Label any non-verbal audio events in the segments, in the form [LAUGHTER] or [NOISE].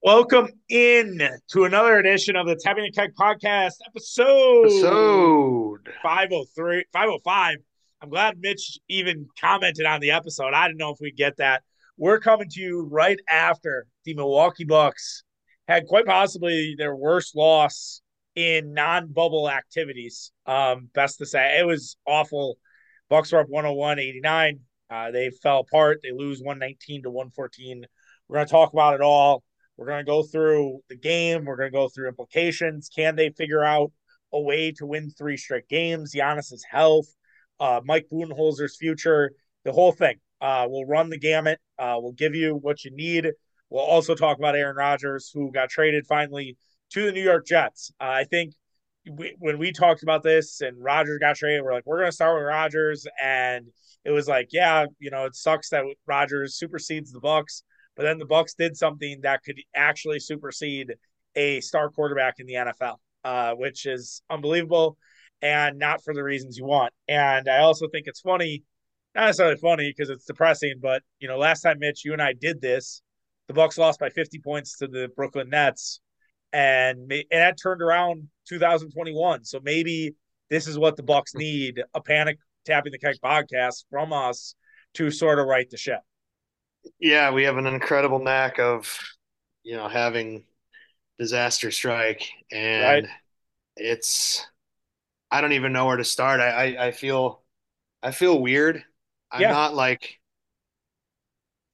Welcome in to another edition of the Tapping the Keg podcast, episode, episode 503, 505. I'm glad Mitch even commented on the episode. I didn't know if we'd get that. We're coming to you right after the Milwaukee Bucks had quite possibly their worst loss in non-bubble activities. Um, best to say, it was awful. Bucks were up 101 89. Uh, they fell apart. They lose 119 to 114. We're going to talk about it all. We're going to go through the game. We're going to go through implications. Can they figure out a way to win three straight games? Giannis's health, uh, Mike Budenholzer's future, the whole thing. Uh, we'll run the gamut. Uh, we'll give you what you need. We'll also talk about Aaron Rodgers, who got traded finally to the New York Jets. Uh, I think we, when we talked about this and Rodgers got traded, we're like, we're going to start with Rodgers, and it was like, yeah, you know, it sucks that Rodgers supersedes the Bucks, but then the Bucks did something that could actually supersede a star quarterback in the NFL, uh, which is unbelievable and not for the reasons you want. And I also think it's funny, not necessarily funny because it's depressing, but you know, last time Mitch, you and I did this, the Bucks lost by 50 points to the Brooklyn Nets, and and that turned around 2021. So maybe this is what the Bucks need: a panic tapping the keg podcast from us to sort of right the ship yeah, we have an incredible knack of, you know, having disaster strike, and right. it's I don't even know where to start. I I, I feel I feel weird. I'm yeah. not like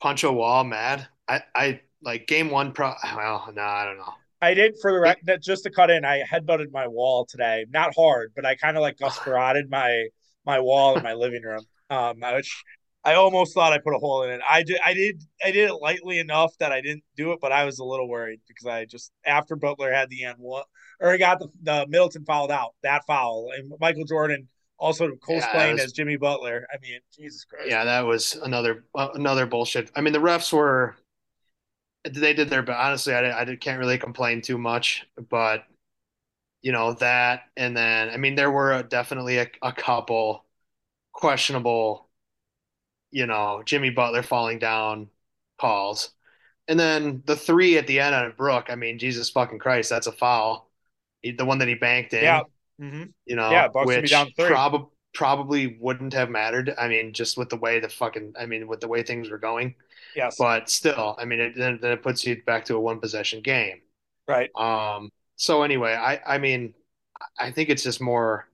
punch a wall mad. I I like game one pro. Well, no, I don't know. I did for the rec- that just to cut in. I headbutted my wall today, not hard, but I kind of like [SIGHS] Gus my my wall in my living room. Um, which I almost thought I put a hole in it. I did, I did, I did it lightly enough that I didn't do it, but I was a little worried because I just after Butler had the end one, or he got the, the Middleton fouled out that foul, and Michael Jordan also cosplaying yeah, as Jimmy Butler. I mean, Jesus Christ. Yeah, that was another uh, another bullshit. I mean, the refs were they did their but honestly, I I can't really complain too much, but you know that, and then I mean, there were definitely a, a couple questionable you know, Jimmy Butler falling down calls. And then the three at the end on Brook, I mean, Jesus fucking Christ, that's a foul. The one that he banked in. Yeah. Mm-hmm. You know, yeah, which prob- probably wouldn't have mattered. I mean, just with the way the fucking, I mean, with the way things were going. Yes. But still, I mean, it, then, then it puts you back to a one possession game. Right. Um. So anyway, I, I mean, I think it's just more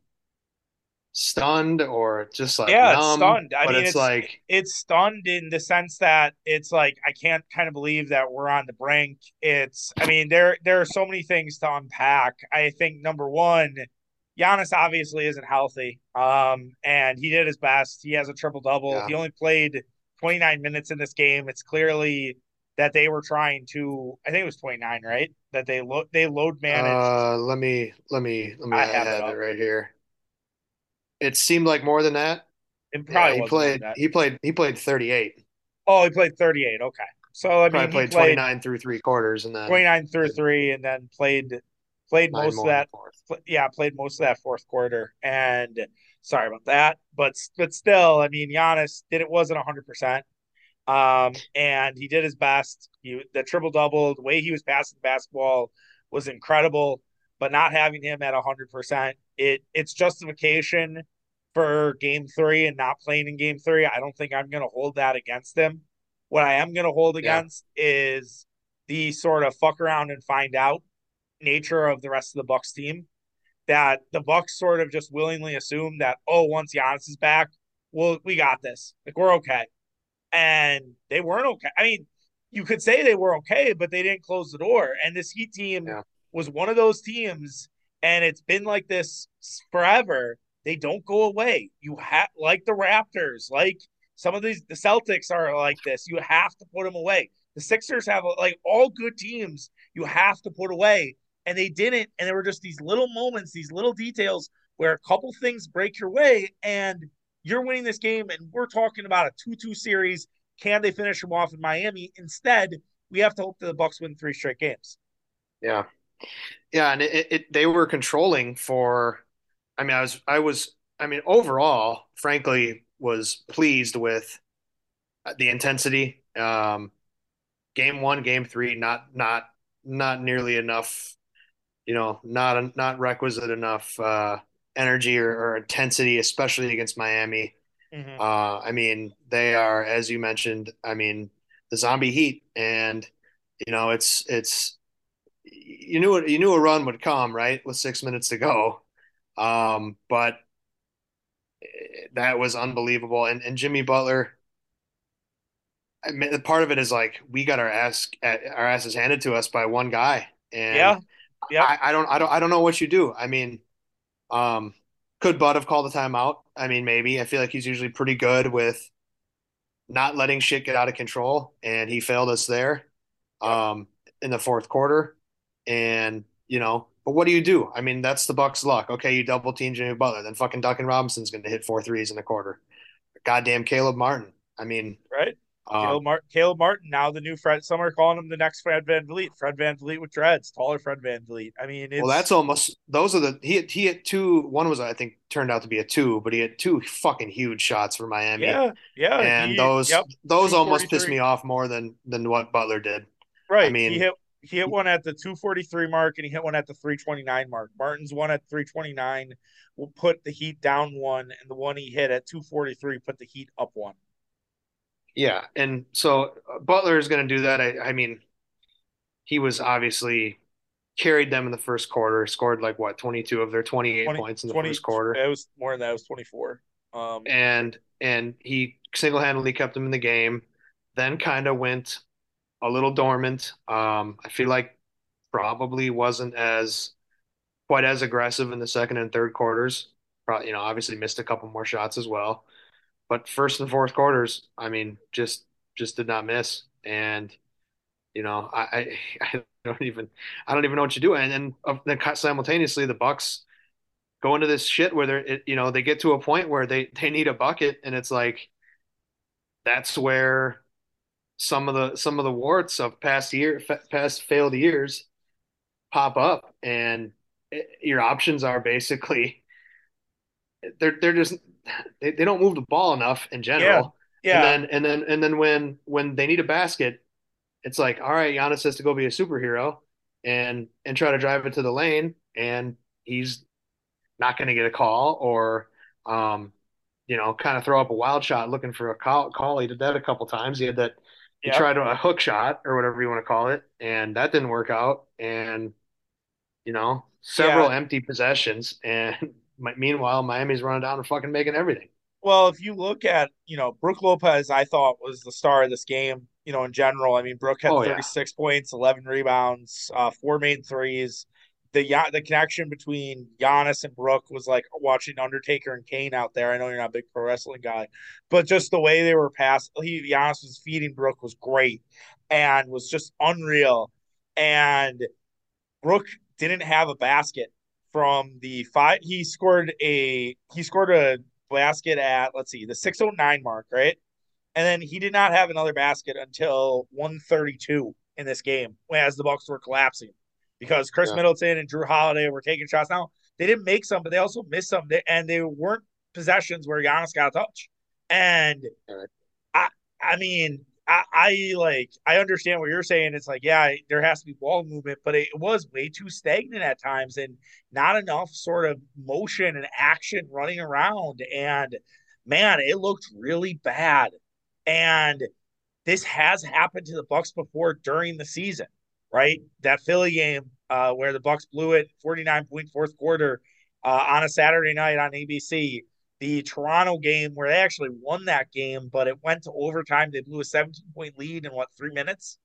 stunned or just like yeah, numb, it's stunned. I mean, it's, it's, like it's stunned in the sense that it's like I can't kind of believe that we're on the brink. It's I mean there there are so many things to unpack. I think number one, Giannis obviously isn't healthy, um, and he did his best. He has a triple double. Yeah. He only played 29 minutes in this game. It's clearly that they were trying to. I think it was 29, right? That they load they load managed. Uh, let me let me let me. I have, have it, it right here. It seemed like more than that. It probably yeah, he played. He played. He played thirty eight. Oh, he played thirty eight. Okay, so I mean, probably played, twenty nine through three quarters, and then twenty nine through three, and then played played most of that. Yeah, played most of that fourth quarter, and sorry about that, but but still, I mean, Giannis did it wasn't hundred percent. Um, and he did his best. He, the triple double, the way he was passing the basketball was incredible. But not having him at hundred percent, it it's justification for game three and not playing in game three. I don't think I'm going to hold that against him. What I am going to hold against yeah. is the sort of fuck around and find out nature of the rest of the Bucks team. That the Bucks sort of just willingly assume that oh, once Giannis is back, well, we got this. Like we're okay, and they weren't okay. I mean, you could say they were okay, but they didn't close the door. And this Heat team yeah. Was one of those teams, and it's been like this forever they don't go away. You have like the Raptors, like some of these the Celtics are like this. You have to put them away. The Sixers have like all good teams. You have to put away, and they didn't. And there were just these little moments, these little details where a couple things break your way, and you're winning this game. And we're talking about a two-two series. Can they finish them off in Miami? Instead, we have to hope that the Bucks win three straight games. Yeah, yeah, and it, it they were controlling for I mean, I was, I was, I mean, overall, frankly, was pleased with the intensity. Um, game one, game three, not, not not nearly enough, you know, not not requisite enough uh, energy or, or intensity, especially against Miami. Mm-hmm. Uh, I mean, they are, as you mentioned, I mean, the zombie heat, and you know, it's it's you knew it, you knew a run would come, right, with six minutes to go. Um, but that was unbelievable, and and Jimmy Butler. I mean, part of it is like we got our ass our asses handed to us by one guy, and Yeah. Yep. I, I don't I don't I don't know what you do. I mean, um, could Bud have called a timeout? I mean, maybe. I feel like he's usually pretty good with not letting shit get out of control, and he failed us there um, in the fourth quarter. And you know, but what do you do? I mean, that's the Bucks' luck. Okay, you double team Jimmy Butler, then fucking Duncan Robinson's going to hit four threes in the quarter. Goddamn Caleb Martin. I mean, right. um, Caleb, Mar- Caleb Martin, now the new Fred. Some are calling him the next Fred VanVleet. Fred VanVleet with dreads, taller Fred VanVleet. I mean, it's, well, that's almost those are the he he had two. One was I think turned out to be a two, but he had two fucking huge shots for Miami. yeah, yeah. and he- those yep, those almost pissed me off more than than what Butler did. right. I mean- he hit he hit one at the 243 mark and he hit one at the 329 mark. Martin's one at 329 will put the Heat down one, and the one he hit at 243 put the Heat up one. Yeah, and so uh, Butler is going to do that. I, I mean, he was obviously carried them in the first quarter, scored like what 22 of their 28 20 points in the 20 first quarter, It was more than that. It was 24. Um, and and he single-handedly kept them in the game. Then kind of went a little dormant. Um, I feel like probably wasn't as quite as aggressive in the second and third quarters. Probably, you know, obviously missed a couple more shots as well. But first and fourth quarters, I mean, just just did not miss. And you know, I I, [LAUGHS] I don't even I don't even know what you do. And then uh, then simultaneously, the Bucks go into this shit where they're it, you know they get to a point where they they need a bucket, and it's like that's where some of the some of the warts of past year past failed years pop up, and it, your options are basically they're they're just they, they don't move the ball enough in general. yeah, yeah. And then and then and then when when they need a basket, it's like, all right, Giannis has to go be a superhero and and try to drive it to the lane, and he's not going to get a call or um, you know, kind of throw up a wild shot looking for a call. call. He did that a couple times. He had that he yeah. tried a hook shot or whatever you want to call it, and that didn't work out. And you know, several Yeah. empty possessions, and [LAUGHS] meanwhile, Miami's running down and fucking making everything. Well, if you look at, you know, Brook Lopez, I thought was the star of this game, you know, in general. I mean, Brook had Oh, yeah. 36 points, 11 rebounds, uh, four main threes. The the connection between Giannis and Brook was like watching Undertaker and Kane out there. I know you're not a big pro wrestling guy, but just the way they were passed, he Giannis was feeding Brook was great and was just unreal. And Brook didn't have a basket from the five. He scored a he scored a basket at let's see the 609 mark, right? And then he did not have another basket until 132 in this game as the Bucks were collapsing because Khris Yeah. Middleton and Jrue Holiday were taking shots. Now they didn't make some, but they also missed some, and they weren't possessions where Giannis got a touch. And Right. I, I mean, I, I like I understand what you're saying. It's like, yeah, there has to be ball movement, but it was way too stagnant at times and not enough sort of motion and action running around. And man, it looked really bad. And this has happened to the Bucks before during the season, right? That Philly game uh, where the Bucks blew it 49 point fourth quarter uh, on a Saturday night on ABC. The Toronto game where they actually won that game, but it went to overtime. They blew a 17 point lead in what three minutes.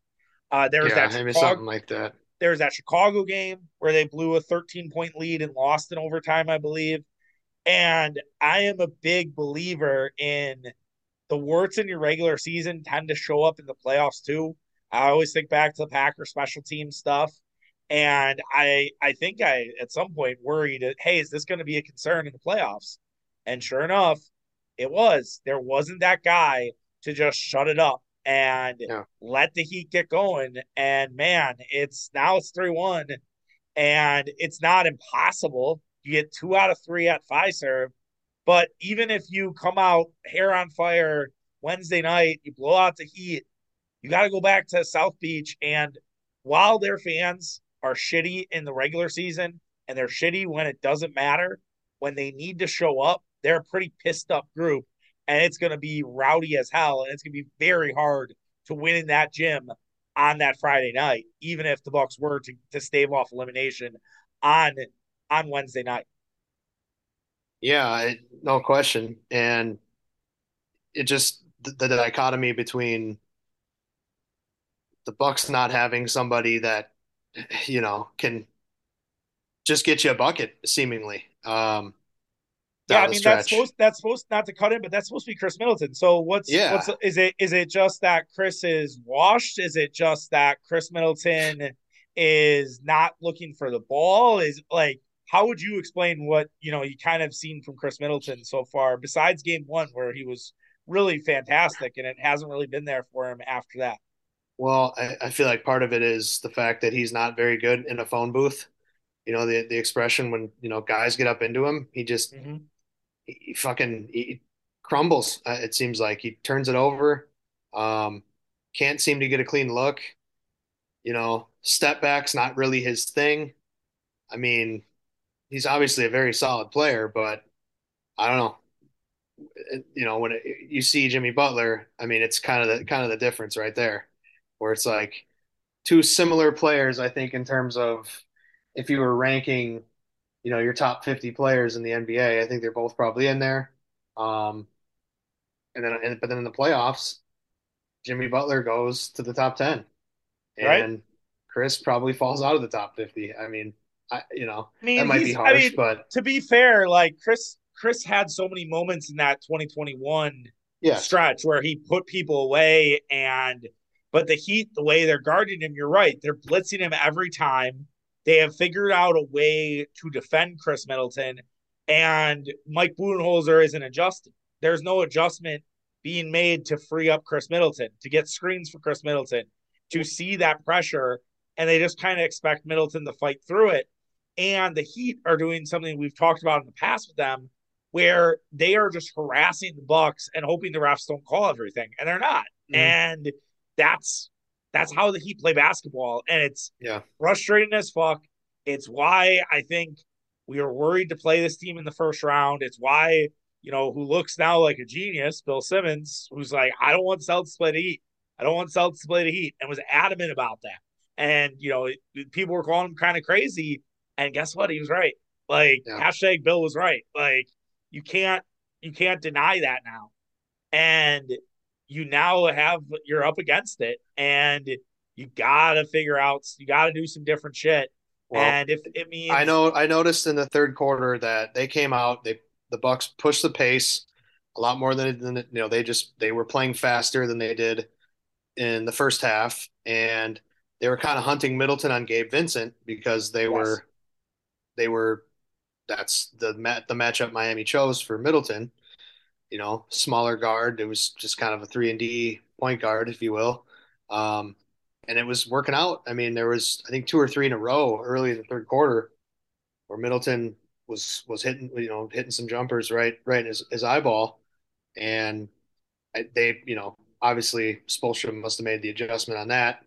Uh, there was yeah, that Chicago, something like that. there was that Chicago game where they blew a 13 point lead and lost in overtime, I believe. And I am a big believer in the warts in your regular season tend to show up in the playoffs too. I always think back to the Packer special team stuff. And I I think I at some point worried, hey, is this going to be a concern in the playoffs? And sure enough, it was. There wasn't that guy to just shut it up and Yeah. let the Heat get going. And man, it's now it's 3 1, and it's not impossible. You get two out of three at Fiserv. But even if you come out hair on fire Wednesday night, you blow out the Heat, you got to go back to South Beach and while their fans are shitty in the regular season and they're shitty when it doesn't matter, when they need to show up, they're a pretty pissed up group and it's going to be rowdy as hell and it's going to be very hard to win in that gym on that Friday night, even if the Bucks were to, to stave off elimination on on Wednesday night. Yeah, no question. And it just the, the dichotomy between the Bucks not having somebody that you know can just get you a bucket, seemingly. Um, yeah, I mean that's supposed that's supposed not to cut in, but that's supposed to be Khris Middleton. So what's yeah. what's is it is it just that Khris is washed? Is it just that Khris Middleton is not looking for the ball? Is like how would you explain what you know you kind of seen from Khris Middleton so far, besides game one where he was really fantastic and it hasn't really been there for him after that? Well, I, I feel like part of it is the fact that he's not very good in a phone booth. You know, the the expression when, you know, guys get up into him, he just mm-hmm. he, he, fucking he crumbles. Uh, it seems like he turns it over. Um, can't seem to get a clean look. You know, step back's not really his thing. I mean, he's obviously a very solid player, but I don't know. You know, when it, you see Jimmy Butler, I mean, it's kind of the kind of the difference right there where it's like two similar players, I think, in terms of if you were ranking, you know, your top 50 players in the NBA, I think they're both probably in there. Um, and then, and, but then in the playoffs, Jimmy Butler goes to the top 10 and right. Khris probably falls out of the top 50. I mean, I, you know, I mean, that might be harsh, I mean, but to be fair, like Chris, Khris had so many moments in that 2021 yes. stretch where he put people away and but the Heat, the way they're guarding him, you're right. They're blitzing him every time. They have figured out a way to defend Khris Middleton, and Mike Budenholzer isn't adjusting. There's no adjustment being made to free up Khris Middleton, to get screens for Khris Middleton, to see that pressure, and they just kind of expect Middleton to fight through it. And the Heat are doing something we've talked about in the past with them, where they are just harassing the Bucks and hoping the refs don't call everything, and they're not. Mm-hmm. And that's that's how the Heat play basketball, and it's yeah frustrating as fuck. It's why I think we were worried to play this team in the first round. It's why you know who looks now like a genius, Bill Simmons, who's like, I don't want Celtics to play the Heat. I don't want Celtics to play the Heat, and was adamant about that. And you know, people were calling him kind of crazy, and guess what? He was right. Like yeah. hashtag Bill was right. Like you can't you can't deny that now. And you now have you're up against it and you gotta figure out you gotta do some different shit well, and if it means i know i noticed in the third quarter that they came out they the bucks pushed the pace a lot more than, than you know they just they were playing faster than they did in the first half and they were kind of hunting middleton on gabe vincent because they yes. were they were that's the mat the matchup miami chose for middleton you know, smaller guard. It was just kind of a three and D point guard, if you will. Um, and it was working out. I mean, there was I think two or three in a row early in the third quarter where Middleton was was hitting you know hitting some jumpers right right in his, his eyeball, and I, they you know obviously Spoelstra must have made the adjustment on that,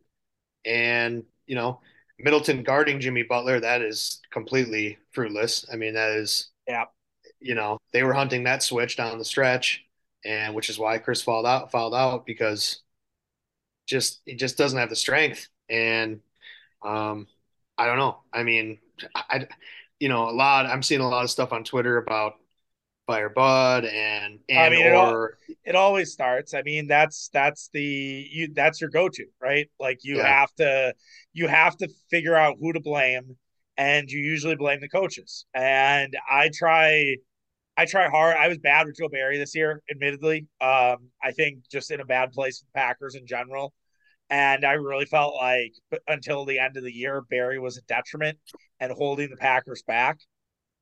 and you know Middleton guarding Jimmy Butler that is completely fruitless. I mean that is yeah you know, they were hunting that switch down the stretch, and which is why Khris fouled out fouled out because just he just doesn't have the strength. And um, I don't know. I mean, I you know a lot. I'm seeing a lot of stuff on Twitter about Fire Bud and and I mean, or it, it, always starts. I mean, that's that's the you that's your go to, right? Like you yeah. have to you have to figure out who to blame, and you usually blame the coaches. And I try I try hard. I was bad with Joe Barry this year, admittedly. Um, I think just in a bad place with Packers in general. And I really felt like until the end of the year, Barry was a detriment and holding the Packers back.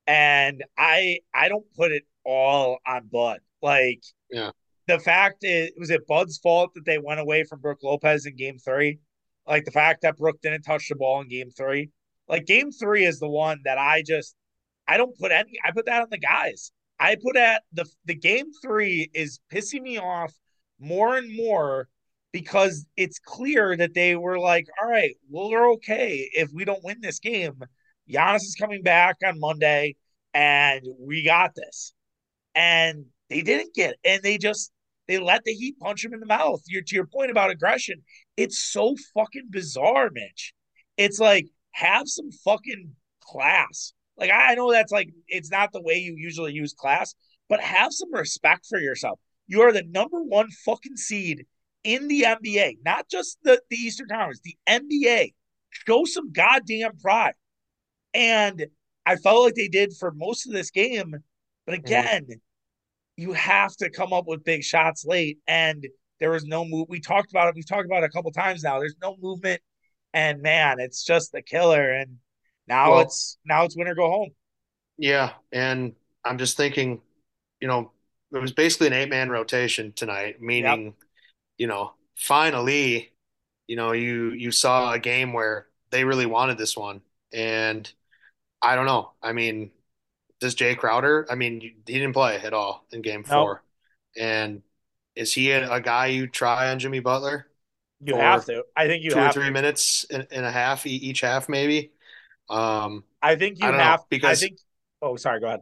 And I I don't put it all on Bud. Like yeah. the fact is was it Bud's fault that they went away from Brook Lopez in game three? Like the fact that Brook didn't touch the ball in game three. Like game three is the one that I just I don't put any I put that on the guys. I put at the the game three is pissing me off more and more because it's clear that they were like, all right, well, we're okay if we don't win this game. Giannis is coming back on Monday and we got this. And they didn't get it. And they just they let the Heat punch him in the mouth. You're, to your point about aggression, it's so fucking bizarre, Mitch. It's like have some fucking class. Like I know that's like it's not the way you usually use class, but have some respect for yourself. You are the number one fucking seed in the NBA, not just the, the Eastern Conference, the NBA. Show some goddamn pride. And I felt like they did for most of this game. But mm-hmm. again, mm-hmm. you have to come up with big shots late. And there was no move. We talked about it. We've talked about it a couple times now. There's no movement. And man, it's just the killer. And now well, it's now it's winner go home. Yeah. And I'm just thinking, you know, it was basically an eight man rotation tonight, meaning, yep. you know, finally, you know, you you saw a game where they really wanted this one. And I don't know. I mean, does Jae Crowder? I mean, he didn't play at all in Game nope. Four, and is he a, a, guy you try on Jimmy Butler? You have to. I think you two or three to. minutes and, a half each half, maybe. Um, I think you I have know, because. I think, oh, sorry. Go ahead.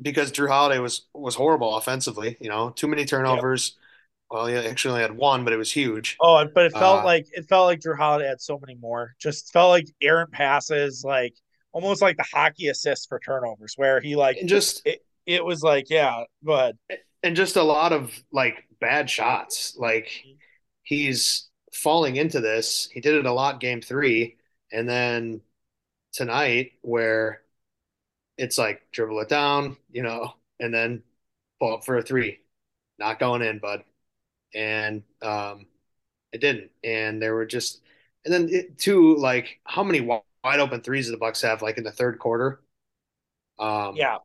Because Jrue Holiday was was horrible offensively. You know, too many turnovers. Yep. Well, he actually only had one, but it was huge. Oh, but it felt uh, like it felt like Jrue Holiday had so many more. Just felt like errant passes, like almost like the hockey assist for turnovers, where he like just it, it was like, yeah, go ahead. And just a lot of like bad shots. Like he's falling into this. He did it a lot game three. And then tonight where it's like dribble it down, you know, and then pull up for a three. Not going in, bud. And um it didn't. And there were just and then it, two like how many wide open threes the Bucks have like in the third quarter. Um, yeah,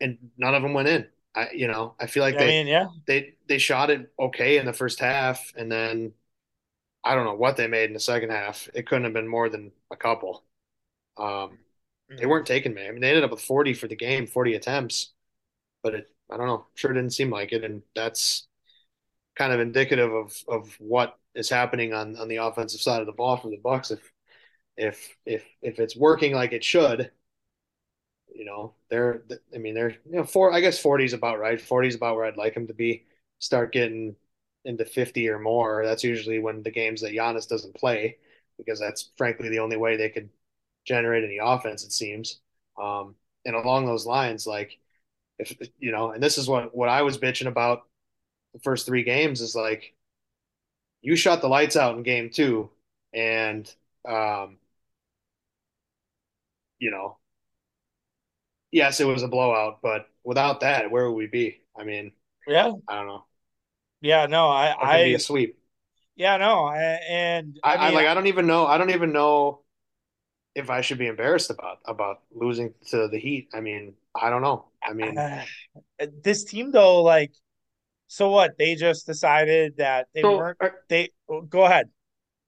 and none of them went in. I, you know, I feel like they, I mean, yeah, they they shot it okay in the first half, and then I don't know what they made in the second half. It couldn't have been more than a couple. Um, they weren't taking me. I mean, they ended up with 40 for the game, 40 attempts, but it, I don't know, sure didn't seem like it, and that's kind of indicative of of what is happening on on the offensive side of the ball for the Bucks. If if if if it's working like it should, you know, they're I mean they're you know four I guess 40 is about right. 40 is about where I'd like them to be. Start getting into 50 or more. That's usually when the games that Giannis doesn't play because that's frankly the only way they could generate any offense it seems. Um, and along those lines like if you know, and this is what what I was bitching about the first 3 games is like you shot the lights out in game 2 and um, you know, yes, it was a blowout, but without that, where would we be? I mean, yeah, I don't know. Yeah, no, I, I be a sweep. Yeah, no, I, and I, I, mean, I like. I don't even know. I don't even know if I should be embarrassed about about losing to the Heat. I mean, I don't know. I mean, uh, [SIGHS] this team though, like, so what? They just decided that they so, weren't. Uh, they go ahead.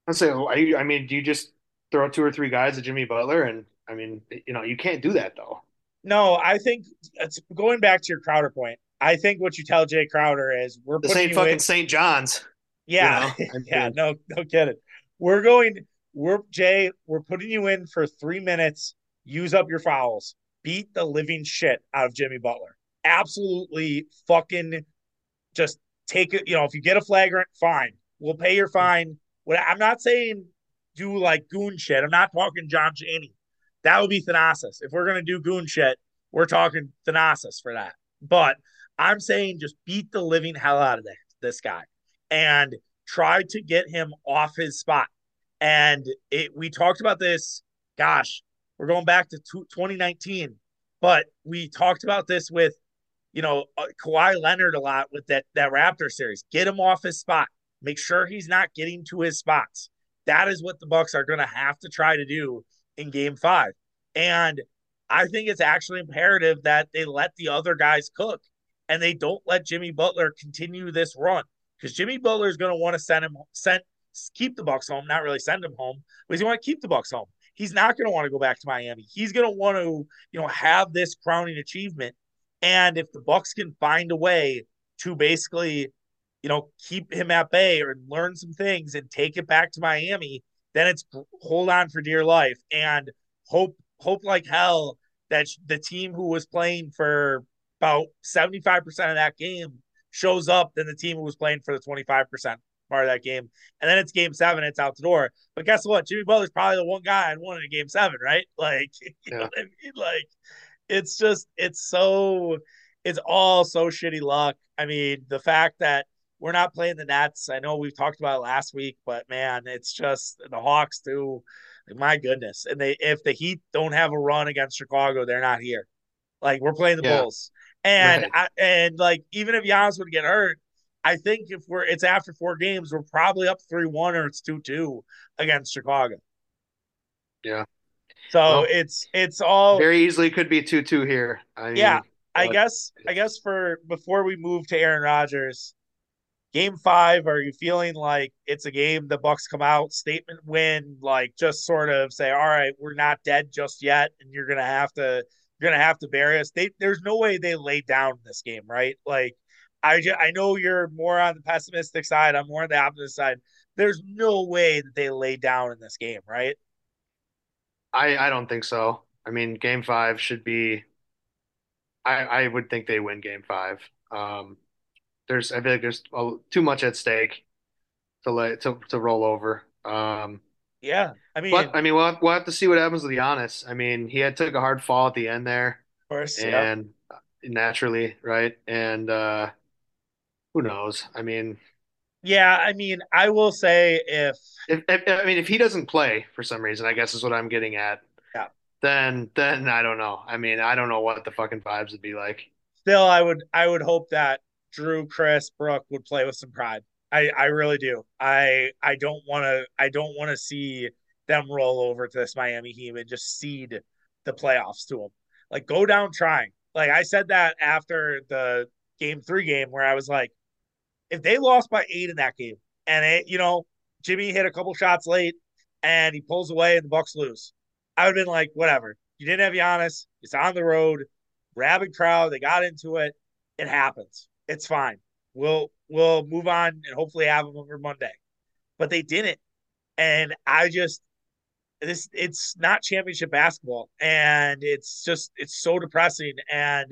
I say, I mean, do you just throw two or three guys at Jimmy Butler? And I mean, you know, you can't do that though. No, I think it's going back to your Crowder point. I think what you tell Jae Crowder is we're the same fucking St. John's. Yeah, you know? [LAUGHS] yeah, no, no kidding. We're going. We're Jae. We're putting you in for three minutes. Use up your fouls. Beat the living shit out of Jimmy Butler. Absolutely, fucking, just take it. You know, if you get a flagrant, fine. We'll pay your fine. What I'm not saying do like goon shit. I'm not talking John Chaney. That would be Thanasis. If we're gonna do goon shit, we're talking Thanasis for that. But I'm saying just beat the living hell out of this guy and try to get him off his spot. And it, we talked about this. Gosh, we're going back to 2019, but we talked about this with, you know, uh, Kawhi Leonard a lot with that that Raptor series. Get him off his spot. Make sure he's not getting to his spots. That is what the Bucks are going to have to try to do in Game Five, and I think it's actually imperative that they let the other guys cook and they don't let Jimmy Butler continue this run because Jimmy Butler is going to want to send him send keep the Bucks home, not really send him home, but he's going to keep the Bucks home. He's not going to want to go back to Miami. He's going to want to, you know, have this crowning achievement. And if the Bucks can find a way to basically you know, keep him at bay or learn some things and take it back to Miami, then it's hold on for dear life and hope hope like hell that the team who was playing for about 75% of that game shows up than the team who was playing for the 25% part of that game. And then it's game seven, it's out the door. But guess what? Jimmy Butler's probably the one guy I won in game seven, right? [LAUGHS] Like, you yeah. know what I mean? Like, it's just, it's so, it's all so shitty luck. I mean, the fact that we're not playing the Nets, I know we've talked about it last week, but man, it's just the Hawks too. My goodness. And they, if the Heat don't have a run against Chicago, they're not here. Like, we're playing the yeah. Bulls. And, right. I, and like, even if Giannis would get hurt, I think if we're it's after four games, we're probably up three one or it's two two against Chicago. Yeah. So well, it's it's all very easily could be two two here. I mean, yeah, I guess I guess for before we move to Aaron Rodgers, game five, are you feeling like it's a game the Bucks come out, statement win, like just sort of say, All right, we're not dead just yet, and you're gonna have to you're gonna have to bury us. They there's no way they lay down this game, right? Like I just, I know you're more on the pessimistic side. I'm more on the opposite side. There's no way that they lay down in this game, right? I I don't think so. I mean, game five should be. I I would think they win game five. Um, there's I feel like there's too much at stake to let to to roll over. Um, yeah, I mean, but I mean, we'll have, we'll have to see what happens with Giannis. I mean, he had took a hard fall at the end there, of course, and yeah. naturally, right, and uh, who knows? I mean, yeah, I mean, I will say if, if, if I mean if he doesn't play for some reason, I guess is what I'm getting at. Yeah. Then then I don't know. I mean, I don't know what the fucking vibes would be like. Still, I would I would hope that Jrue, Khris, Brook would play with some pride. I I really do. I I don't want to I don't want to see them roll over to this Miami Heat and just cede the playoffs to them. Like go down trying. Like I said that after the game three game where I was like, if they lost by eight in that game, and it, you know, Jimmy hit a couple shots late and he pulls away and the Bucks lose, I would have been like, whatever. You didn't have Giannis. It's on the road, rabid crowd. They got into it. It happens. It's fine. We'll we'll move on and hopefully have them over Monday. But they didn't, and I just this it's not championship basketball, and it's just it's so depressing. And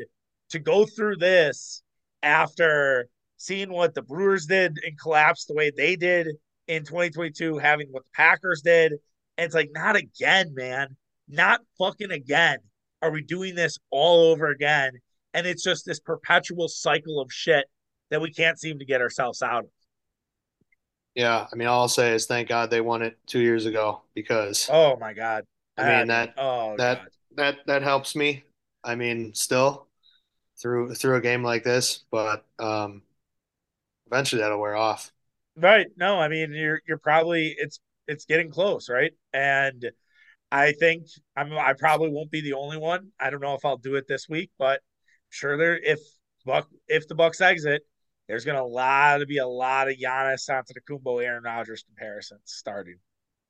to go through this after seeing what the Brewers did and collapse the way they did in 2022, having what the Packers did. And it's like, not again, man. Not fucking again. Are we doing this all over again? And it's just this perpetual cycle of shit that we can't seem to get ourselves out of. Yeah, I mean, all I'll say is thank God they won it two years ago because. Oh my God! I mean that oh that God. that that helps me. I mean, still through through a game like this, but um, eventually that'll wear off. Right. No, I mean you're you're probably it's it's getting close, right? And I think I'm I probably won't be the only one. I don't know if I'll do it this week, but sure there if Buck if the Bucks exit, there's gonna a lot to be a lot of Giannis Antetokounmpo, Aaron Rodgers comparisons starting,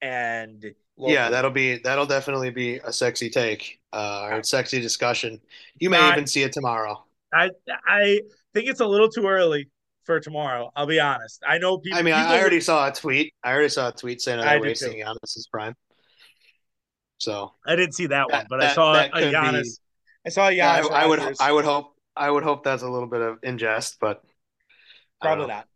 and yeah, that'll be that'll definitely be a sexy take uh, or a sexy discussion. You may even see it tomorrow. I I think it's a little too early for tomorrow. I'll be honest. I know people. I mean, people I already saw a tweet. I already saw a tweet saying they're wasting Giannis's prime. So I didn't see that, that one, but that, I saw a Giannis. Be, I saw. Yeah, I, I, would. I would hope. I would hope that's a little bit of ingest, but probably not.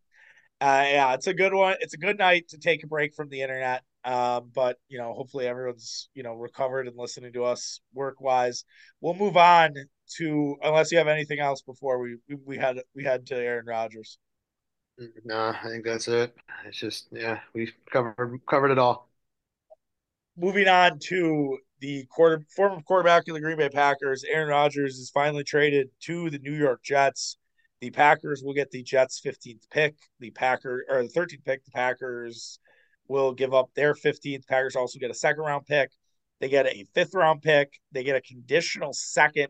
Uh, yeah, it's a good one. It's a good night to take a break from the internet. Um, but you know, hopefully everyone's you know recovered and listening to us work wise. We'll move on to unless you have anything else before we we had we had to Aaron Rodgers. No, I think that's it. It's just yeah, we covered covered it all. Moving on to the quarter former quarterback of the Green Bay Packers, Aaron Rodgers is finally traded to the New York Jets. The Packers will get the Jets' 15th pick. The Packer or the 13th pick. The Packers will give up their 15th. Packers also get a second round pick. They get a fifth round pick. They get a conditional second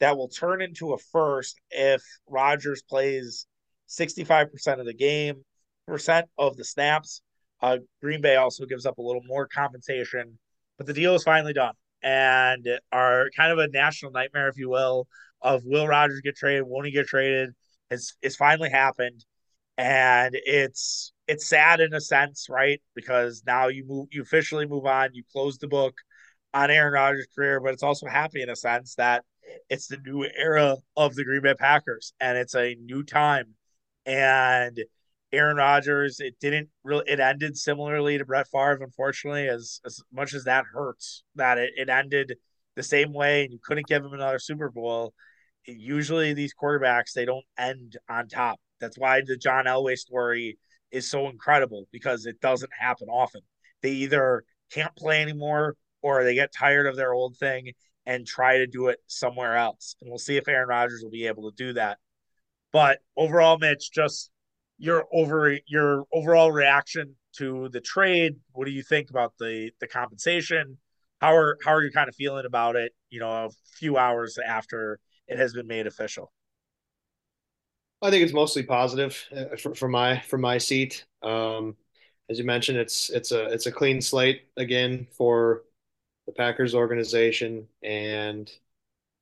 that will turn into a first if Rodgers plays 65% of the game, percent of the snaps. Uh, Green Bay also gives up a little more compensation, but the deal is finally done. And our kind of a national nightmare, if you will, of will Rodgers get traded? Won't he get traded? Has is finally happened. and it's it's sad in a sense, right? Because now you move, you officially move on, you close the book on Aaron Rodgers' career, but it's also happy in a sense that it's the new era of the Green Bay Packers and it's a new time. And Aaron Rodgers, it didn't really, it ended similarly to Brett Favre, unfortunately, as, as much as that hurts, that it, it ended the same way and you couldn't give him another Super Bowl. Usually these quarterbacks, they don't end on top. That's why the John Elway story is so incredible because it doesn't happen often. They either can't play anymore or they get tired of their old thing and try to do it somewhere else. And we'll see if Aaron Rodgers will be able to do that. But overall, Mitch, just your over your overall reaction to the trade. What do you think about the the compensation? How are how are you kind of feeling about it? You know, a few hours after it has been made official. I think it's mostly positive uh, for, for my for my seat. Um, as you mentioned, it's it's a it's a clean slate again for the Packers organization, and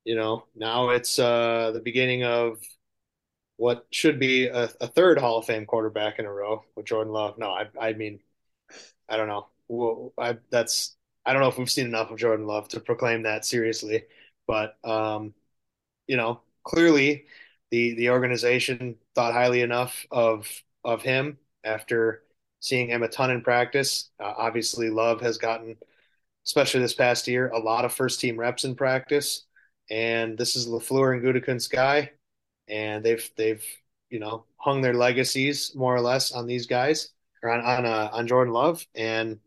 you know now it's uh, the beginning of what should be a, a, third Hall of Fame quarterback in a row with Jordan Love. No, I I mean I don't know. Well, I that's I don't know if we've seen enough of Jordan Love to proclaim that seriously, but um, you know clearly the the organization thought highly enough of of him after seeing him a ton in practice. Uh, obviously, Love has gotten, especially this past year, a lot of first team reps in practice, and this is Lafleur and Gutekunst guy, and they've they've you know hung their legacies more or less on these guys or on on uh, on Jordan Love, and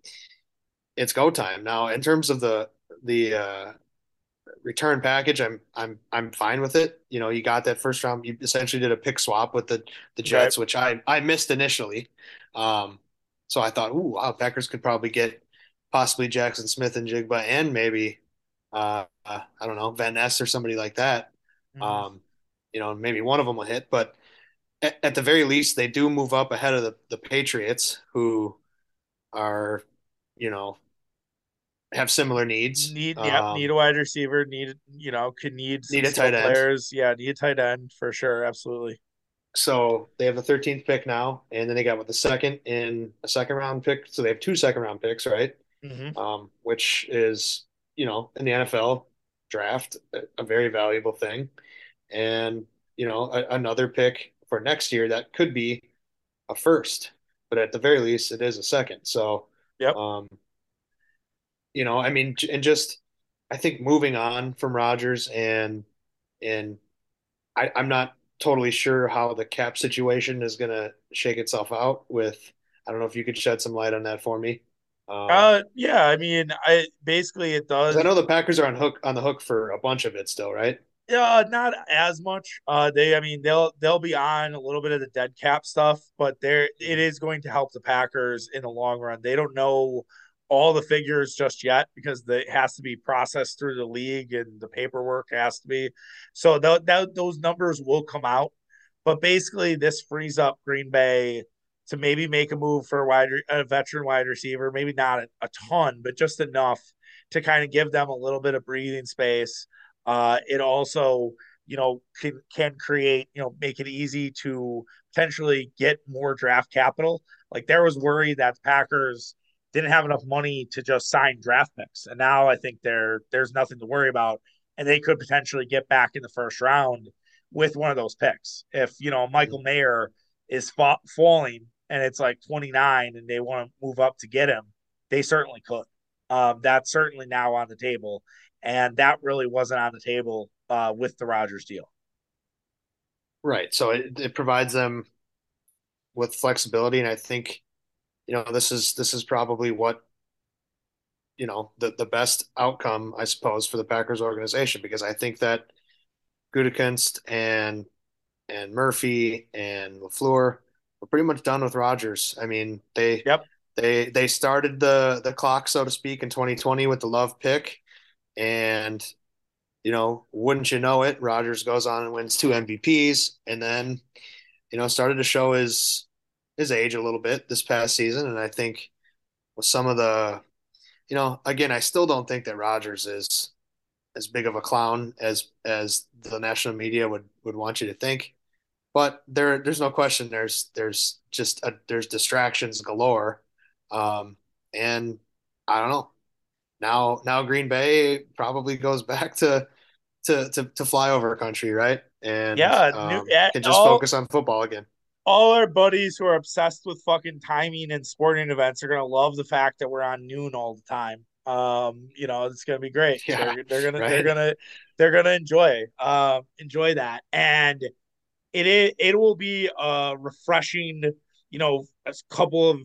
it's go time now. In terms of the the uh, return package, I'm I'm I'm fine with it. You know, you got that first round. You essentially did a pick swap with the the Jets, right. which I I missed initially. Um, so I thought, ooh, wow, Packers could probably get possibly Jaxon Smith-Njigba, and maybe uh, uh, I don't know Van Ness or somebody like that. Mm. Um, you know, maybe one of them will hit, but at, at the very least, they do move up ahead of the the Patriots, who are you know have similar needs. Need yeah, um, need a wide receiver. Need you know could need need a tight players. End. Yeah, need a tight end for sure. Absolutely. So they have the 13th pick now, and then they got with the second in a second round pick. So they have two second round picks, right? Mm-hmm. Um, which is you know in the NFL draft a, a very valuable thing, and you know a, another pick for next year that could be a first, but at the very least it is a second. So yep. Um, you know, I mean, and just I think moving on from Rodgers and and I, I'm not totally sure how the cap situation is going to shake itself out. With I don't know if you could shed some light on that for me. Um, uh, yeah, I mean, I basically it does. I know the Packers are on hook on the hook for a bunch of it still, right? Yeah, not as much. Uh, they, I mean, they'll they'll be on a little bit of the dead cap stuff, but there it is going to help the Packers in the long run. They don't know all the figures just yet because it has to be processed through the league and the paperwork has to be. So th- th- those numbers will come out. But basically, this frees up Green Bay to maybe make a move for a wide a veteran wide receiver, maybe not a, a ton, but just enough to kind of give them a little bit of breathing space. Uh, it also, you know, can can create, you know, make it easy to potentially get more draft capital. Like there was worry that Packers didn't have enough money to just sign draft picks. And now I think there there's nothing to worry about. And they could potentially get back in the first round with one of those picks. If, you know, Michael Mayer is fa- falling and it's like 29 and they want to move up to get him, they certainly could. Um, that's certainly now on the table. And that really wasn't on the table uh, with the Rodgers deal. Right. So it, it provides them with flexibility. And I think you know, this is this is probably what you know the the best outcome, I suppose, for the Packers organization because I think that Gutekunst and and Murphy and Lafleur were pretty much done with Rodgers. I mean, they yep. they they started the the clock, so to speak, in 2020 with the Love pick, and you know, wouldn't you know it, Rodgers goes on and wins two MVPs, and then you know started to show his his age a little bit this past season, and I think with some of the, you know, again, I still don't think that Rodgers is as big of a clown as as the national media would would want you to think, but there there's no question there's there's just a, there's distractions galore, um, and I don't know. Now now Green Bay probably goes back to to to, to flyover country, right? And Yeah, new, um, eh, can just all focus on football again. all our buddies who are obsessed with fucking timing and sporting events are gonna love the fact that we're on noon all the time. Um, you know, it's gonna be great. Yeah, They're they're gonna they're gonna they're gonna enjoy um enjoy that. And it it, it will be a refreshing, you know, a couple of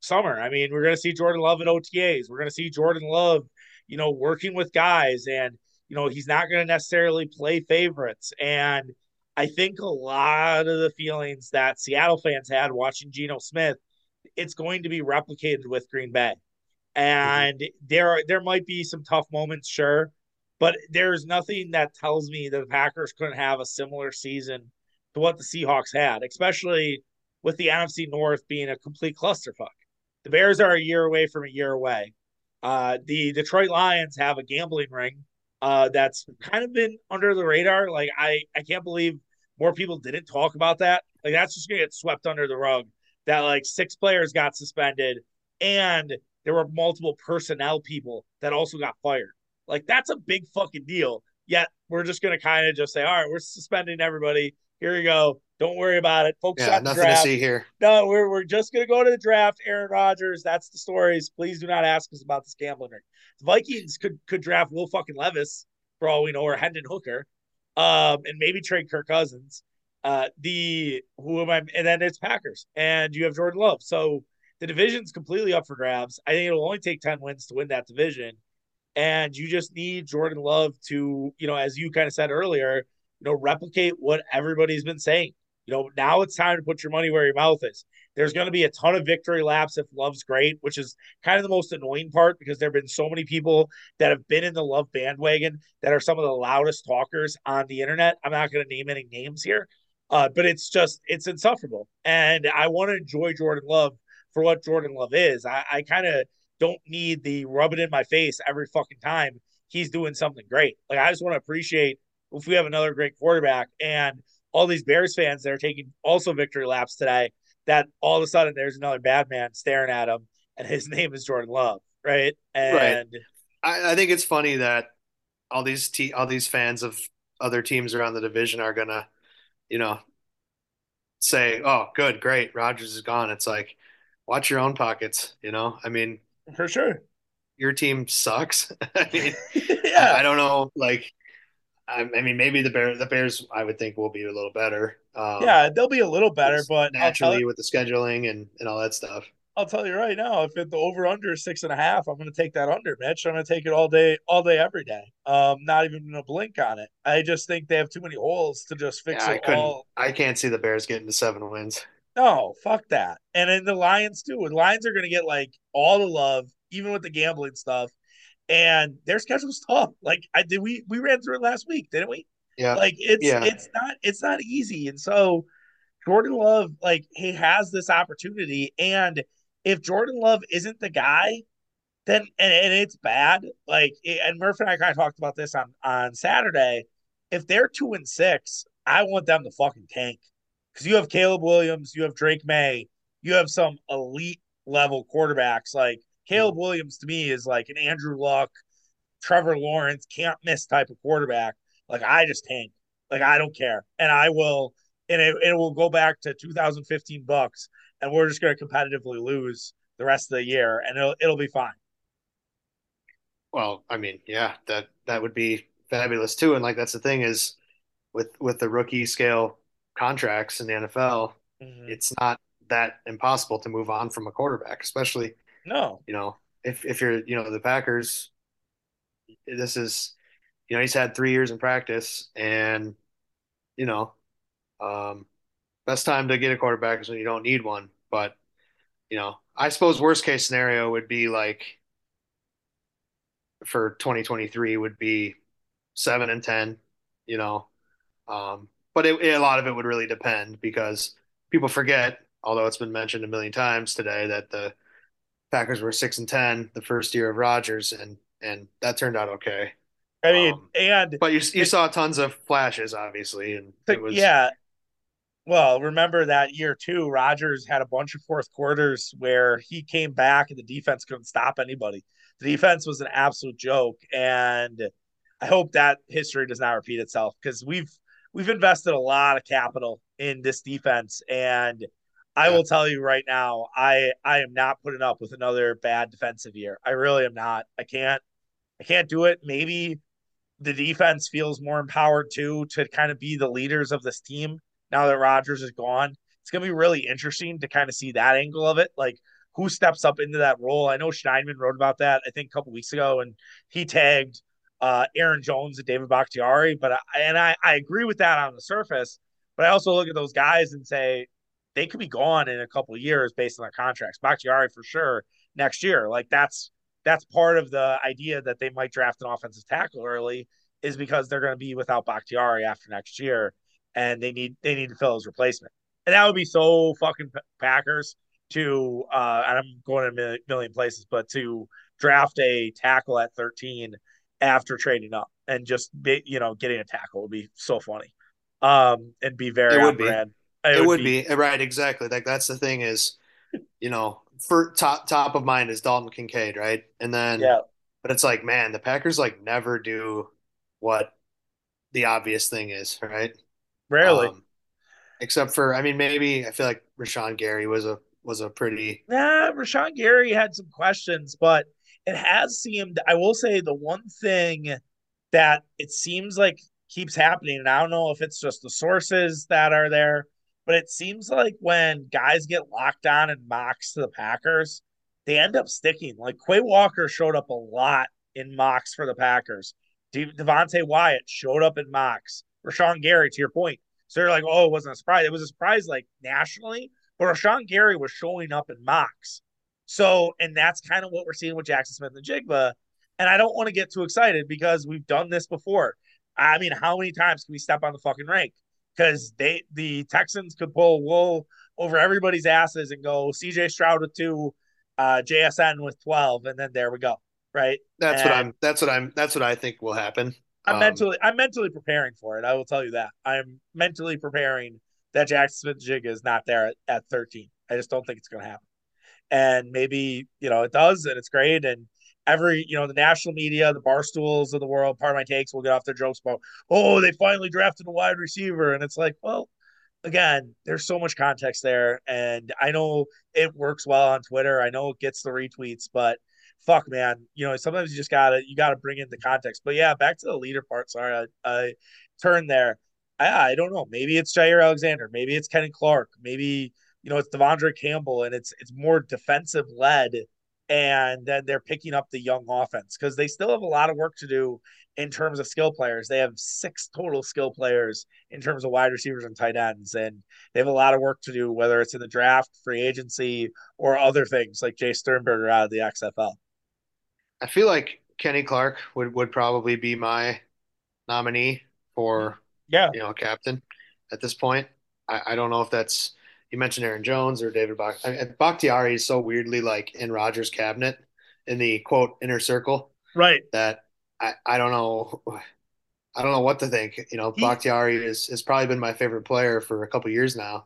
summer. I mean, we're gonna see Jordan Love at OTAs. We're gonna see Jordan Love, you know, working with guys, and you know, he's not gonna necessarily play favorites. And I think a lot of the feelings that Seattle fans had watching Geno Smith, it's going to be replicated with Green Bay. Mhm. And there there might be some tough moments, sure, but there's nothing that tells me that the Packers couldn't have a similar season to what the Seahawks had, especially with the NFC North being a complete clusterfuck. The Bears are a year away from a year away. Uh, the Detroit Lions have a gambling ring uh, that's kind of been under the radar. Like I, I can't believe more people didn't talk about that. Like that's just gonna get swept under the rug. That like six players got suspended and there were multiple personnel people that also got fired. Like that's a big fucking deal. Yet we're just gonna kind of just say, all right, we're suspending everybody. Here you go. Don't worry about it. Focus Yeah, nothing to see here. No, we're we're just gonna go to the draft. Aaron Rodgers. That's the stories. Please do not ask us about this gambling ring. The Vikings could could draft Will fucking Levis for all we know, or Hendon Hooker, um, and maybe trade Kirk Cousins. Uh, the who am I? And then it's Packers, and you have Jordan Love. So the division's completely up for grabs. I think it'll only take ten wins to win that division, and you just need Jordan Love to, you know, as you kind of said earlier, you know, replicate what everybody's been saying. You know, now it's time to put your money where your mouth is. There's going to be a ton of victory laps if Love's great, which is kind of the most annoying part because there have been so many people that have been in the Love bandwagon that are some of the loudest talkers on the internet. I'm not going to name any names here, uh, but it's just, it's insufferable. And I want to enjoy Jordan Love for what Jordan Love is. I, I kind of don't need the rub it in my face every fucking time he's doing something great. Like, I just want to appreciate if we have another great quarterback and all these Bears fans that are taking also victory laps today, that all of a sudden there's another bad man staring at him, and his [LAUGHS] name is Jordan Love, right? Right. I, I think it's funny that all these te all these fans of other teams around the division are gonna, you know, say, "Oh, good, great, Rodgers is gone." It's like, watch your own pockets, you know? I mean, for sure, your team sucks. [LAUGHS] I mean, [LAUGHS] I, I don't know, like, I, I mean, maybe the Bears, the Bears, I would think will be a little better, um, yeah, they'll be a little better, but naturally with the scheduling and and all that stuff. I'll tell you right now, if it, the over under is six and a half, I'm going to take that under, Mitch. I'm going to take it all day, all day, every day. Um, not even a blink on it. I just think they have too many holes to just Yeah, fix it I couldn't, all. I can't see the Bears getting to seven wins. No, fuck that. And then the Lions too. The Lions are going to get like all the love, even with the gambling stuff. And their schedule's [LAUGHS] tough. Like I did, we we ran through it last week, didn't we? Yeah, Like it's yeah, it's not it's not easy. And so Jordan Love, like he has this opportunity, and if Jordan Love isn't the guy then and, and it's bad. Like and Murph and I kind of talked about this on on Saturday. If they're two and six, I want them to fucking tank because you have Caleb Williams, you have Drake Maye, you have some elite level quarterbacks. Like Caleb Williams to me is like an Andrew Luck, Trevor Lawrence, can't miss type of quarterback. Like I just tank. Like I don't care, and I will, and it, it will go back to 2015 Bucks, and we're just going to competitively lose the rest of the year, and it'll it'll be fine. Well, I mean, yeah, that that would be fabulous too. And like that's the thing is with with the rookie scale contracts in the NFL, Mm-hmm. it's not that impossible to move on from a quarterback, especially, No, you know, if if you're, you know, the Packers, this is, you know, he's had three years in practice and, you know, um, best time to get a quarterback is when you don't need one. But, you know, I suppose worst case scenario would be like for 2023 would be seven and 10, you know, Um, but it, it- a lot of it would really depend because people forget, although it's been mentioned a million times today, that the Packers were six and ten the first year of Rodgers, and and that turned out okay. I mean, Um, and but you you it, saw tons of flashes, obviously, and it was yeah, Well, remember that year too, Rodgers had a bunch of fourth quarters where he came back and the defense couldn't stop anybody. The defense was an absolute joke. And I hope that history does not repeat itself because we've we've invested a lot of capital in this defense. And I Yeah. will tell you right now, I I am not putting up with another bad defensive year. I really am not. I can't I can't do it. Maybe the defense feels more empowered too to kind of be the leaders of this team now that Rodgers is gone. It's going to be really interesting to kind of see that angle of it. Like who steps up into that role. I know Steinman wrote about that, I think, a couple weeks ago, and he tagged uh, Aaron Jones and David Bakhtiari. But I, and I, I agree with that on the surface. But I also look at those guys and say they could be gone in a couple of years based on their contracts. Bakhtiari for sure next year. Like that's that's part of the idea that they might draft an offensive tackle early is because they're going to be without Bakhtiari after next year, and they need they need to fill his replacement. And that would be so fucking Packers to uh, and I'm going in a million, places, but to draft a tackle at 13 after trading up and just be, you know getting a tackle would be so funny, um, and be very It on would be. Brand. It, would be. right, exactly. Like that's the thing is, you know, for top top of mind is Dalton Kincaid, right? And then, yeah, but it's like, man, the Packers like never do what the obvious thing is, right? rarely. Um, except for, I mean, maybe I feel like Rashan Gary was a was a pretty Nah, Rashan Gary had some questions, but it has seemed, I will say, the one thing that it seems like keeps happening, and I don't know if it's just the sources that are there, but it seems like when guys get locked on and mocks to the Packers, they end up sticking. Like Quay Walker showed up a lot in mocks for the Packers. De- Devonte Wyatt showed up in mocks. Rashan Gary, to your point. So you're like, oh, it wasn't a surprise. It was a surprise like nationally, but Rashan Gary was showing up in mocks. So, and that's kind of what we're seeing with Jaxon Smith-Njigba. And I don't want to get too excited because we've done this before. I mean, how many times can we step on the fucking rank? Because they the Texans could pull wool over everybody's asses and go CJ Stroud with two, uh, JSN with twelve, and then there we go, right? that's what I'm that's what I'm that's what I think will happen. I'm Um, mentally I'm mentally preparing for it. I will tell you that. I'm mentally preparing that Jaxon Smith Jig is not there at, at 13. I just don't think it's going to happen. And maybe, you know, it does and it's great. And every, you know, the national media, the bar stools of the world, part of my takes will get off their jokes about, oh, they finally drafted a wide receiver. And it's like, well, again, there's so much context there. And I know it works well on Twitter. I know it gets the retweets, but fuck man, you know, sometimes you just gotta you gotta bring in the context. But yeah, back to the leader part. Sorry, I, I turned there. I, I don't know. Maybe it's Jaire Alexander. Maybe it's Kenny Clark. Maybe you know it's De'Vondre Campbell, and it's it's more defensive led. And then they're picking up the young offense because they still have a lot of work to do in terms of skill players. They have six total skill players in terms of wide receivers and tight ends, and they have a lot of work to do, whether it's in the draft, free agency, or other things like Jace Sternberger out of the XFL. I feel like Kenny Clark would would probably be my nominee for Yeah, you know captain at this point. I, I don't know if that's you mentioned Aaron Jones or David Bak I mean, Bakhtiari is so weirdly like in Rodgers' cabinet in the quote inner circle right. that I, I don't know I don't know what to think. You know, He Bakhtiari is has probably been my favorite player for a couple years now,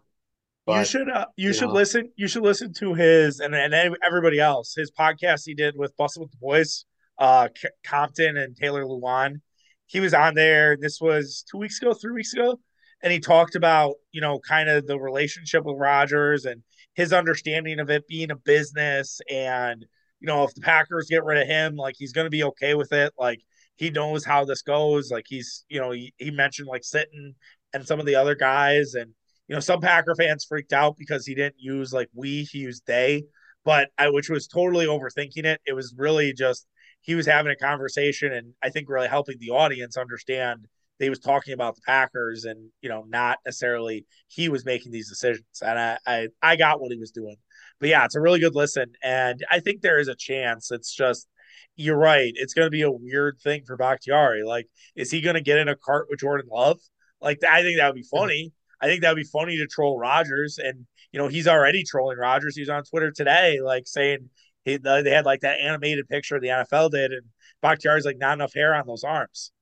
You should uh, you you should know, listen you should listen to his and and everybody else his podcast he did with Bussin' with the Boys, uh, C- Compton and Taylor Lewan. He was on there. This was two weeks ago, three weeks ago, and he talked about you know kind of the relationship with Rodgers and his understanding of it being a business and you know if the Packers get rid of him, like he's going to be okay with it. Like he knows how this goes. Like he's you know he, he mentioned like sitting and some of the other guys and you know, some Packer fans freaked out because he didn't use like we, he used they, but I, which was totally overthinking it. It was really just he was having a conversation and I think really helping the audience understand he was talking about the Packers and, you know, not necessarily he was making these decisions. And I, I, I got what he was doing. But yeah, it's a really good listen. And I think there is a chance. It's just, you're right. It's going to be a weird thing for Bakhtiari. Like, is he going to get in a cart with Jordan Love? Like, I think that would be funny I think that would be funny to troll Rodgers, and you know he's already trolling Rodgers. He's on Twitter today, like saying he, they had like that animated picture the NFL did, and Bakhtiari's like not enough hair on those arms.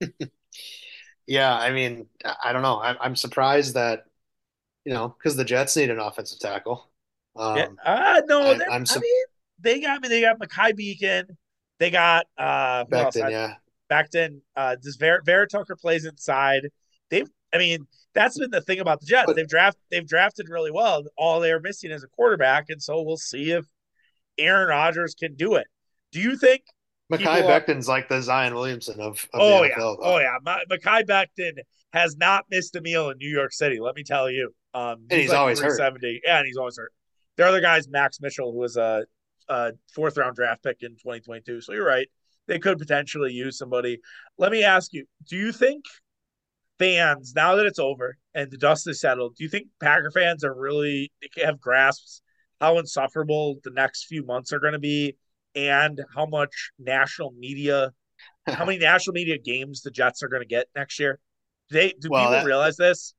[LAUGHS] yeah, I mean, I don't know. I, I'm surprised that you know, because the Jets need an offensive tackle. Yeah. Um, Uh no, I, they're I'm I mean, they got I mean they got Mekhi Becton. They got uh? Becton, yeah. Becton. Uh does Ver Vera Tucker plays inside. They've I mean, that's been the thing about the Jets. But They've draft they've drafted really well. All they're missing is a quarterback, and so we'll see if Aaron Rodgers can do it. Do you think Mekhi are Becton's like the Zion Williamson of, of the Oh yeah, NFL, oh yeah. Ma- Mekhi Becton has not missed a meal in New York City. Let me tell you. Um, And he's he's like always hurt. seventy. Yeah, and he's always hurt. The other guy's Max Mitchell, who was a, a fourth round draft pick in twenty twenty two. So you're right. They could potentially use somebody. Let me ask you: Do you think fans, now that it's over and the dust is settled, do you think Packer fans are really have grasps how insufferable the next few months are going to be, and how much national media how many [LAUGHS] national media games the Jets are going to get next year? Do they do Well, people that realize this?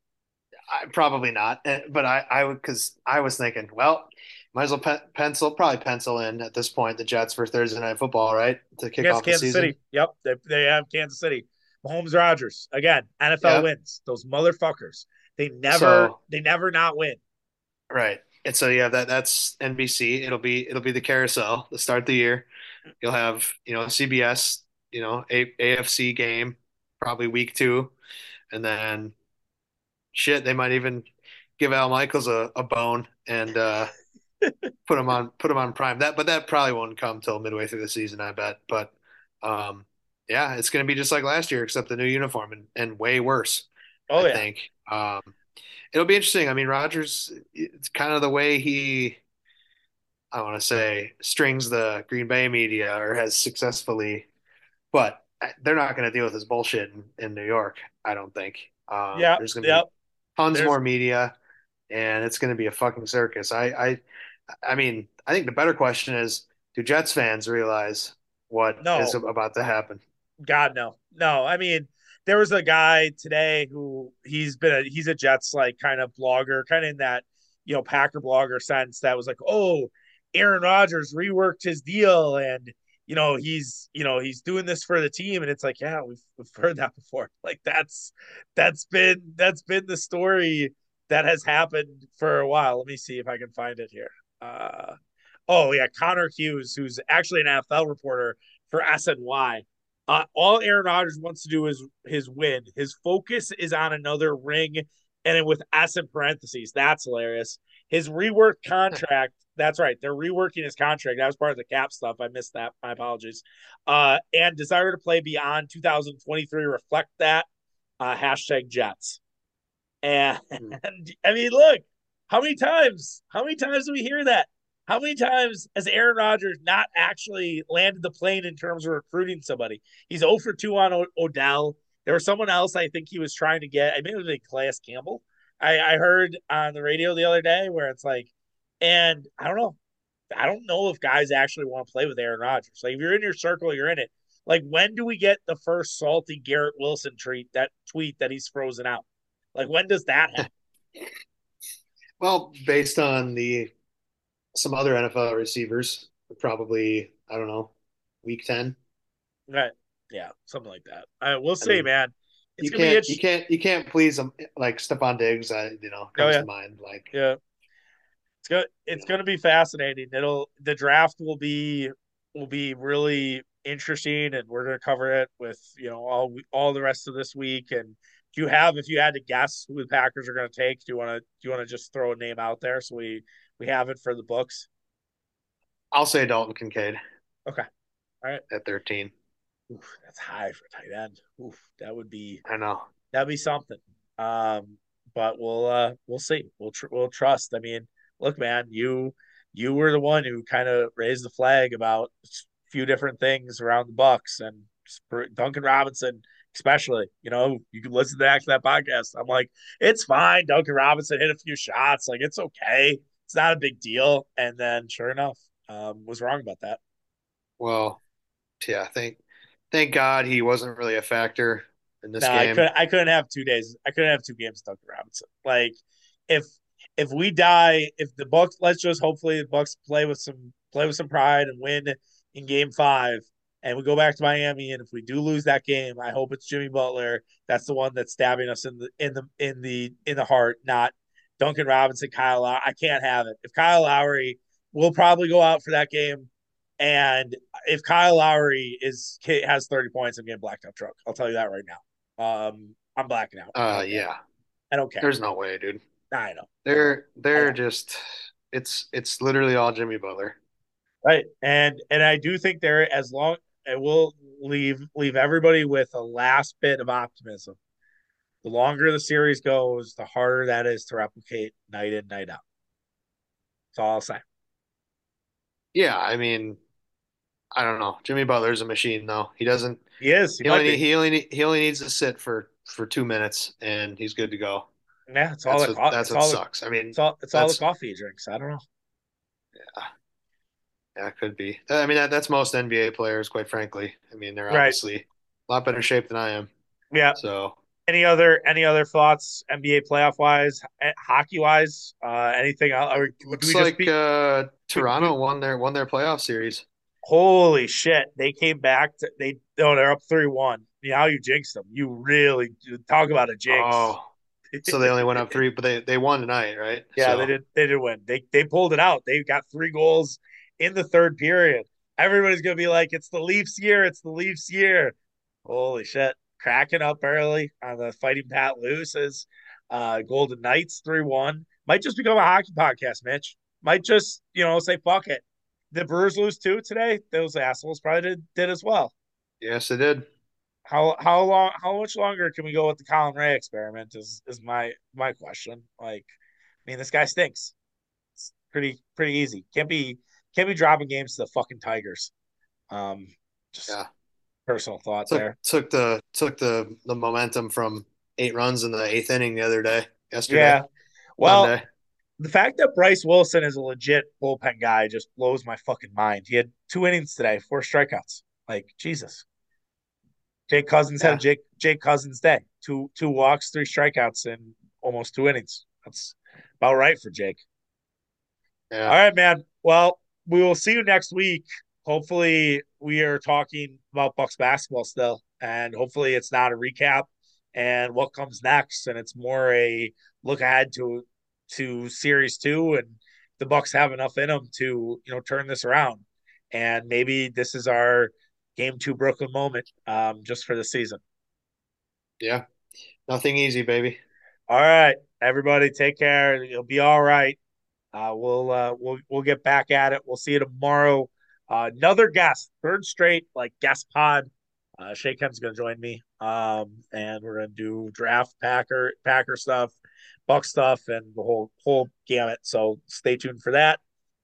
I, probably not, Eh, but I I would because I was thinking, well, might as well pe pencil probably pencil in at this point the Jets for Thursday Night Football, right, to kick Against off the Kansas season. City. Yep, they, they have Kansas City. Mahomes Rodgers again. NFL Yep. wins. Those motherfuckers. They never So they never not win. right, and so yeah, that that's NBC. It'll be it'll be the carousel to start the year. You'll have you know CBS, you know A AFC game probably week two, and then shit, they might even give Al Michaels a, a bone and uh, [LAUGHS] put him on put him on prime. That but that probably won't come till midway through the season, I bet. But um, yeah, it's going to be just like last year, except the new uniform and, and way worse, Oh I yeah. think. Um, it'll be interesting. I mean, Rodgers, it's kind of the way he, I want to say, strings the Green Bay media or has successfully, but they're not going to deal with this bullshit in, in New York, I don't think. Um, Yep. there's going to be tons There's more media and it's going to be a fucking circus. I, I, I mean, I think the better question is, do Jets fans realize what is no. about to happen? God no. No. I mean, there was a guy today who he's been a he's a Jets like kind of blogger, kind of in that, you know, Packer blogger sense that was like, oh, Aaron Rodgers reworked his deal and you know, he's you know, he's doing this for the team. And it's like, yeah, we've we've heard that before. [LAUGHS] Like that's that's been that's been the story that has happened for a while. Let me see if I can find it here. Uh oh yeah, Connor Hughes, who's actually an NFL reporter for SNY uh, all Aaron Rodgers wants to do is his win. His focus is on another ring, and with S in parentheses. That's hilarious. His rework [LAUGHS] contract. That's right. They're reworking his contract. That was part of the cap stuff. I missed that. My apologies. Uh, and desire to play beyond 2023 reflect that. Uh, hashtag Jets. And Hmm. [LAUGHS] I mean, look, how many times? How many times do we hear that? How many times has Aaron Rodgers not actually landed the plane in terms of recruiting somebody? He's 0 for 2 on o- Odell. There was someone else I think he was trying to get. I mean, it was like Calais Campbell. I, I heard on the radio the other day where it's like, and I don't know. I don't know if guys actually want to play with Aaron Rodgers. Like, if you're in your circle, you're in it. Like, when do we get the first salty Garrett Wilson treat that tweet that he's frozen out? Like, when does that happen? [LAUGHS] Well, based on the some other NFL receivers, probably I don't know, week ten. Right. Yeah, something like that. I we'll I see, mean, man. It's you can't you can't you can't please them like Stefon Diggs. I, you know, Oh comes yeah, to mind. Like yeah. It's gonna it's gonna be fascinating. It'll the draft will be will be really interesting, and we're gonna cover it with you know all all the rest of this week. And do you have if you had to guess who the Packers are gonna take? Do you want to do you want to just throw a name out there so we we have it for the books? I'll say Dalton Kincaid Okay. All right. at thirteen. Oof, that's high for tight end. Oof, that would be I know. that'd be something. Um, but we'll uh we'll see. We'll tr- we'll trust. I mean, look, man, you you were the one who kind of raised the flag about a few different things around the Bucks and Duncan Robinson, especially. You know, you can listen to that, that podcast. I'm like, it's fine. Duncan Robinson hit a few shots. Like, it's okay. It's not a big deal. And then, sure enough, um, was wrong about that. Well, yeah. Thank thank God he wasn't really a factor in this No, I game. couldn't. I couldn't have two days. I couldn't have two games. with Duncan Robinson. Like if if we die, if the Bucks, let's just hopefully the Bucks play with some play with some pride and win in Game Five, and we go back to Miami. And if we do lose that game, I hope it's Jimmy Butler. That's the one that's stabbing us in the in the in the in the heart, not Duncan Robinson, Kyle Lowry. I can't have it. If Kyle Lowry will probably go out for that game, and if Kyle Lowry is has 30 points, I'm getting blacked out truck. I'll tell you that right now. Um, I'm blacking out. Uh, yeah. I don't care. There's no way, dude. I know. They're they're just it's it's literally all Jimmy Butler. Right. And and I do think they're as long it will leave leave everybody with a last bit of optimism. The longer the series goes, the harder that is to replicate night in, night out. That's all I'll say. Yeah, I mean, I don't know. Jimmy Butler's a machine, though. He doesn't. He is. He, he only he only he only needs to sit for for two minutes, and he's good to go. Yeah, it's all that's the, what, that's what all sucks. The, I mean, it's all it's all the coffee he drinks. I don't know. Yeah, yeah, it could be. Uh, I mean, that, that's most NBA players, quite frankly. I mean, they're obviously a lot better shape than I am. Yeah. So, any other any other thoughts NBA playoff wise, eh, hockey wise? Uh, anything? Looks like be, uh, Toronto won their won their playoff series. Holy shit! They came back. To, they oh, they're up three one. Now you jinxed them. You really talk about a jinx. Oh so they only went up three, [LAUGHS] but they they won tonight, right? Yeah, so. they did. They did win. They they pulled it out. They got three goals in the third period. Everybody's gonna be like, "It's the Leafs' year. It's the Leafs' year." Holy shit! Cracking up early on the Fighting Pat loses. Uh, Golden Knights three one. Might just become a hockey podcast, Mitch. Might just you know say fuck it. The Brewers lose too today. Those assholes probably did, did as well. Yes, they did. How how long how much longer can we go with the Colin Rea experiment is is my my question. Like, I mean, this guy stinks. It's pretty pretty easy. Can't be can't be dropping games to the fucking Tigers. Um, just yeah. Personal thought took, there. Took the took the the momentum from eight runs in the eighth inning the other day. Yesterday. Yeah. Well, Monday. the fact that Bryce Wilson is a legit bullpen guy just blows my fucking mind. He had two innings today, four strikeouts. Like Jesus. Jake Cousins yeah. had a Jake Jake Cousins day. Two two walks, three strikeouts, in almost two innings. That's about right for Jake. Yeah. All right, man. Well, we will see you next week. Hopefully, we are talking about Bucks basketball still, and hopefully, it's not a recap and what comes next, and it's more a look ahead to to series two, and the Bucks have enough in them to you know turn this around, and maybe this is our game two Brooklyn moment um, just for the season. Yeah. Nothing easy, baby. All right. Everybody take care. You'll be all right. Uh, we'll uh, we'll we'll get back at it. We'll see you tomorrow. Uh, another guest, third straight like guest pod. Uh, Shay Ken's gonna join me, um, and we're gonna do draft Packer Packer stuff, Buck stuff, and the whole whole gamut. So stay tuned for that.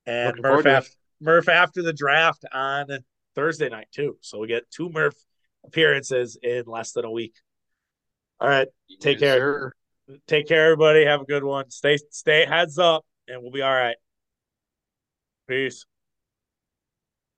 And Murph after, Murph after the draft on Thursday night too. So we get two Murph appearances in less than a week. All right. Take yes, care. Sir. Take care, everybody. Have a good one. Stay stay heads up and we'll be all right. Peace.